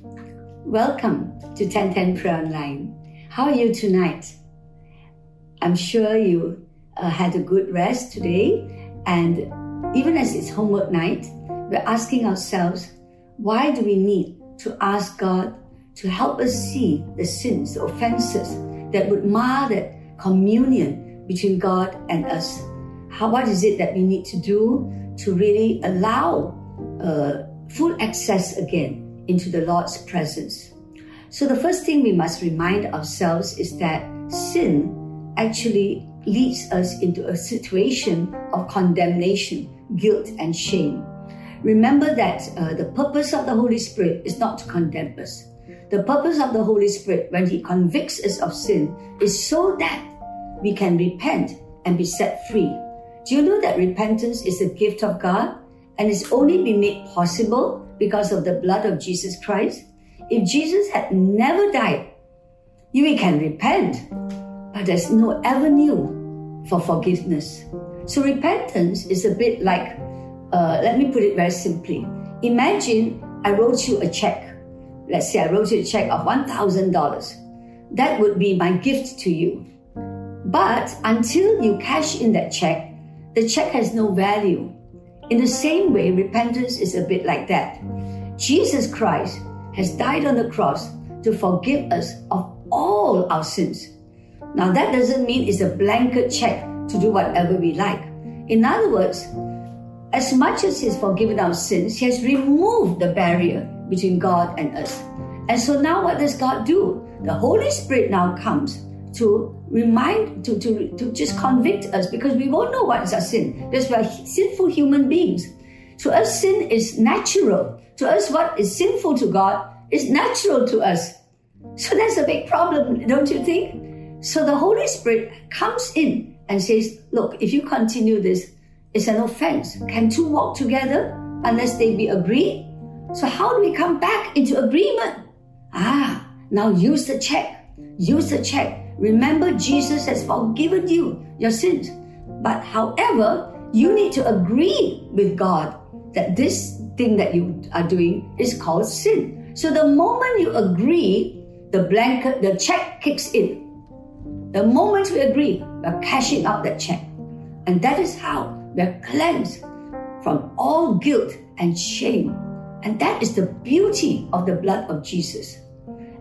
Welcome to 1010 Prayer Online. How are you tonight? I'm sure you uh, had a good rest today, and even as it's homework night, we're asking ourselves, why do we need to ask God to help us see the sins, the offenses that would mar that communion between God and us? How, what is it that we need to do to really allow uh, full access again into the Lord's presence? So, the first thing we must remind ourselves is that sin actually leads us into a situation of condemnation, guilt, and shame. Remember that uh, the purpose of the Holy Spirit is not to condemn us. The purpose of the Holy Spirit, when He convicts us of sin, is so that we can repent and be set free. Do you know that repentance is a gift of God and it's only been made possible because of the blood of Jesus Christ? If Jesus had never died, you can repent, but there's no avenue for forgiveness. So repentance is a bit like uh, let me put it very simply. Imagine I wrote you a check. Let's say I wrote you a check of $1,000. That would be my gift to you. But until you cash in that check, the check has no value. In the same way, repentance is a bit like that. Jesus Christ has died on the cross to forgive us of all our sins. Now, that doesn't mean it's a blanket check to do whatever we like. In other words, as much as He has forgiven our sins, He has removed the barrier between God and us. And so now what does God do? The Holy Spirit now comes to remind, to, to, to just convict us because we won't know what is our sin because we are sinful human beings. To us, sin is natural. To us, what is sinful to God is natural to us. So that's a big problem, don't you think? So the Holy Spirit comes in and says, Look, if you continue this, it's an offense. Can two walk together unless they be agreed? So how do we come back into agreement? Ah, now use the check. Use the check. Remember, Jesus has forgiven you your sins. But however, you need to agree with God that this thing that you are doing is called sin. So the moment you agree, the blanket, the check kicks in. The moment we agree, we're cashing out that check. And that is how we're cleansed from all guilt and shame. And that is the beauty of the blood of Jesus.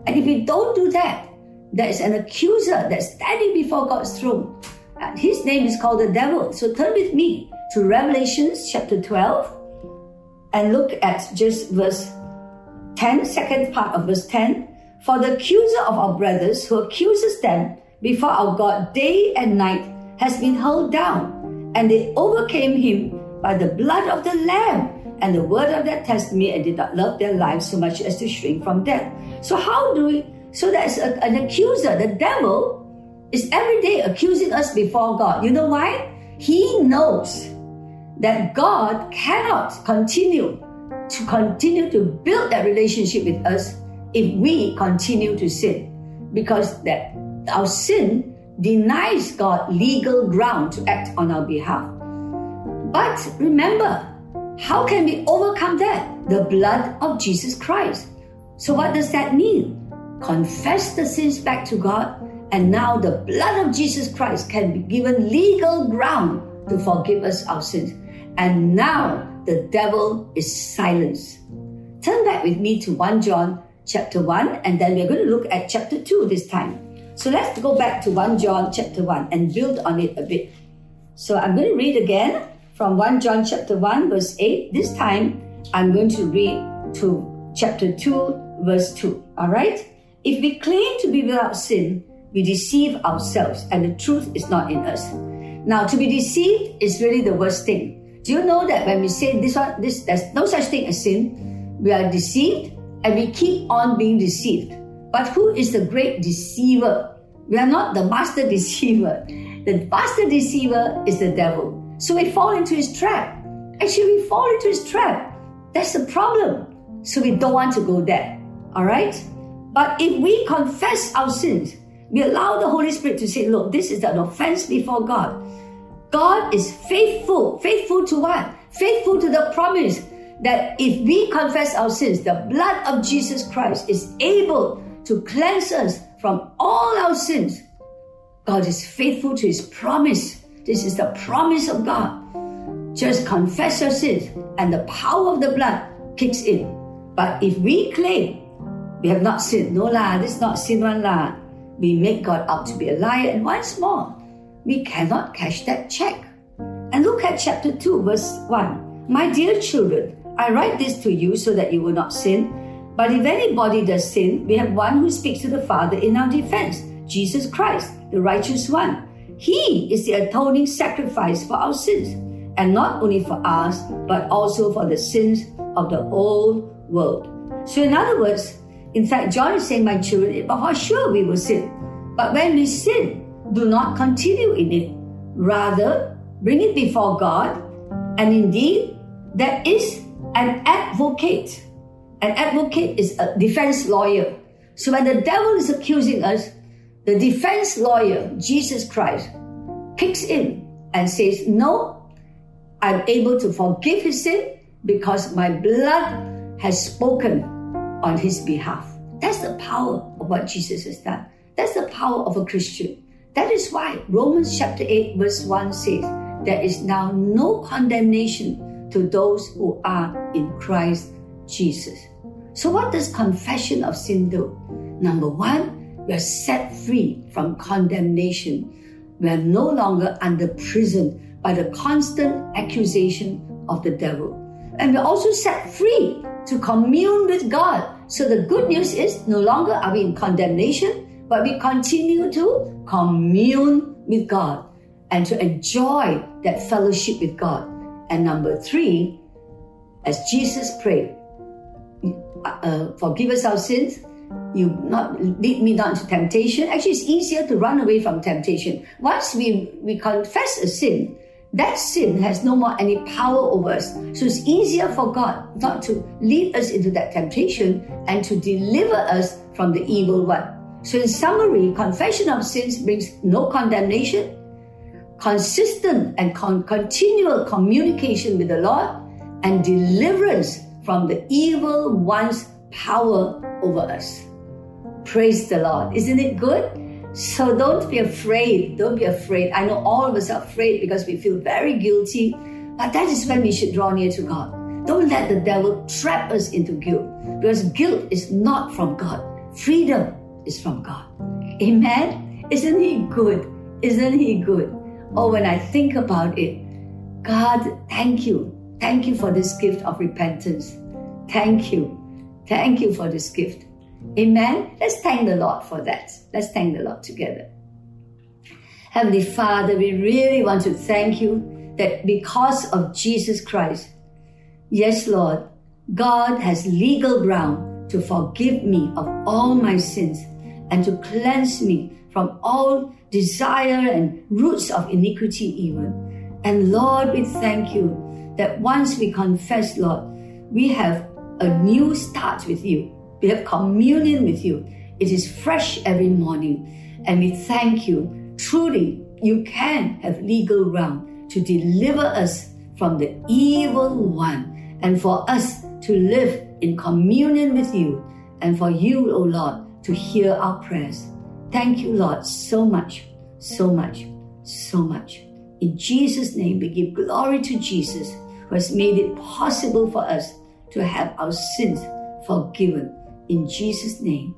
And if we don't do that, there is an accuser that's standing before God's throne. And his name is called the devil. So turn with me to Revelations chapter 12 and look at just verse 10, second part of verse 10. For the accuser of our brothers who accuses them before our God day and night has been hurled down and they overcame him by the blood of the Lamb and the word of their testimony and did not love their lives so much as to shrink from death. So, how do we? So, there's a, an accuser. The devil is every day accusing us before God. You know why? He knows that God cannot continue to continue to build that relationship with us if we continue to sin because that our sin denies God legal ground to act on our behalf. But remember, how can we overcome that? The blood of Jesus Christ. So, what does that mean? Confess the sins back to God, and now the blood of Jesus Christ can be given legal ground to forgive us our sins. And now the devil is silenced. Turn back with me to 1 John chapter 1, and then we're going to look at chapter 2 this time. So let's go back to 1 John chapter 1 and build on it a bit. So I'm going to read again from 1 John chapter 1 verse 8. This time I'm going to read to chapter 2 verse 2. All right? If we claim to be without sin, we deceive ourselves and the truth is not in us. Now to be deceived is really the worst thing. Do you know that when we say this one, this there's no such thing as sin, we are deceived and we keep on being deceived. But who is the great deceiver? We are not the master deceiver. The master deceiver is the devil. So we fall into his trap. Actually, we fall into his trap. That's the problem. So we don't want to go there. All right? But if we confess our sins, we allow the Holy Spirit to say, look, this is an offense before God. God is faithful. Faithful to what? Faithful to the promise that if we confess our sins, the blood of Jesus Christ is able to cleanse us from all our sins. God is faithful to his promise. This is the promise of God. Just confess your sins and the power of the blood kicks in. But if we claim we have not sinned, no lah, this is not sin one lah, we make God out to be a liar. And once more, we cannot cash that check. And look at chapter 2, verse 1. My dear children, I write this to you so that you will not sin. But if anybody does sin, we have one who speaks to the Father in our defense Jesus Christ, the righteous one. He is the atoning sacrifice for our sins, and not only for us, but also for the sins of the whole world. So, in other words, in fact, John is saying, My children, for sure we will sin. But when we sin, do not continue in it. Rather, bring it before God, and indeed, there is an advocate. An advocate is a defense lawyer. So when the devil is accusing us, the defense lawyer, Jesus Christ, kicks in and says, No, I'm able to forgive his sin because my blood has spoken on his behalf. That's the power of what Jesus has done. That's the power of a Christian. That is why Romans chapter 8, verse 1 says, There is now no condemnation to those who are in Christ Jesus. So, what does confession of sin do? Number one, we are set free from condemnation. We are no longer under prison by the constant accusation of the devil. And we're also set free to commune with God. So the good news is no longer are we in condemnation, but we continue to commune with God and to enjoy that fellowship with God. And number three, as Jesus prayed, uh, forgive us our sins. You not lead me not into temptation. Actually, it's easier to run away from temptation. Once we, we confess a sin, that sin has no more any power over us. So it's easier for God not to lead us into that temptation and to deliver us from the evil one. So, in summary, confession of sins brings no condemnation, consistent and con- continual communication with the Lord, and deliverance from the evil one's power over us. Praise the Lord. Isn't it good? So don't be afraid. Don't be afraid. I know all of us are afraid because we feel very guilty, but that is when we should draw near to God. Don't let the devil trap us into guilt because guilt is not from God. Freedom is from God. Amen. Isn't he good? Isn't he good? Oh, when I think about it, God, thank you. Thank you for this gift of repentance. Thank you. Thank you for this gift. Amen. Let's thank the Lord for that. Let's thank the Lord together. Heavenly Father, we really want to thank you that because of Jesus Christ, yes, Lord, God has legal ground to forgive me of all my sins and to cleanse me from all desire and roots of iniquity, even. And Lord, we thank you that once we confess, Lord, we have a new start with you we have communion with you. It is fresh every morning. And we thank you. Truly, you can have legal ground to deliver us from the evil one and for us to live in communion with you and for you, O oh Lord, to hear our prayers. Thank you, Lord, so much, so much, so much. In Jesus' name, we give glory to Jesus who has made it possible for us to have our sins forgiven in Jesus' name,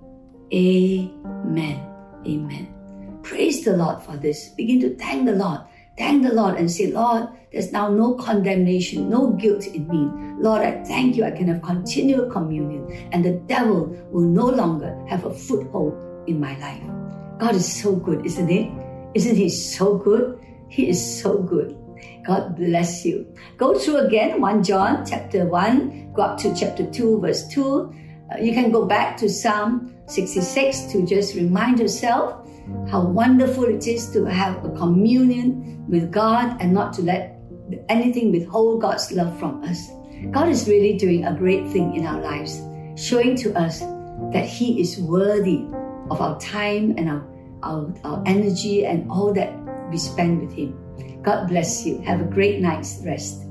amen. Amen. Praise the Lord for this. Begin to thank the Lord. Thank the Lord and say, Lord, there's now no condemnation, no guilt in me. Lord, I thank you. I can have continual communion, and the devil will no longer have a foothold in my life. God is so good, isn't it? Isn't He so good? He is so good. God bless you. Go through again 1 John chapter 1, go up to chapter 2, verse 2 uh, you can go back to Psalm 66 to just remind yourself how wonderful it is to have a communion with God and not to let anything withhold God's love from us. God is really doing a great thing in our lives, showing to us that He is worthy of our time and our, our, our energy and all that we spend with Him. God bless you. Have a great night's rest.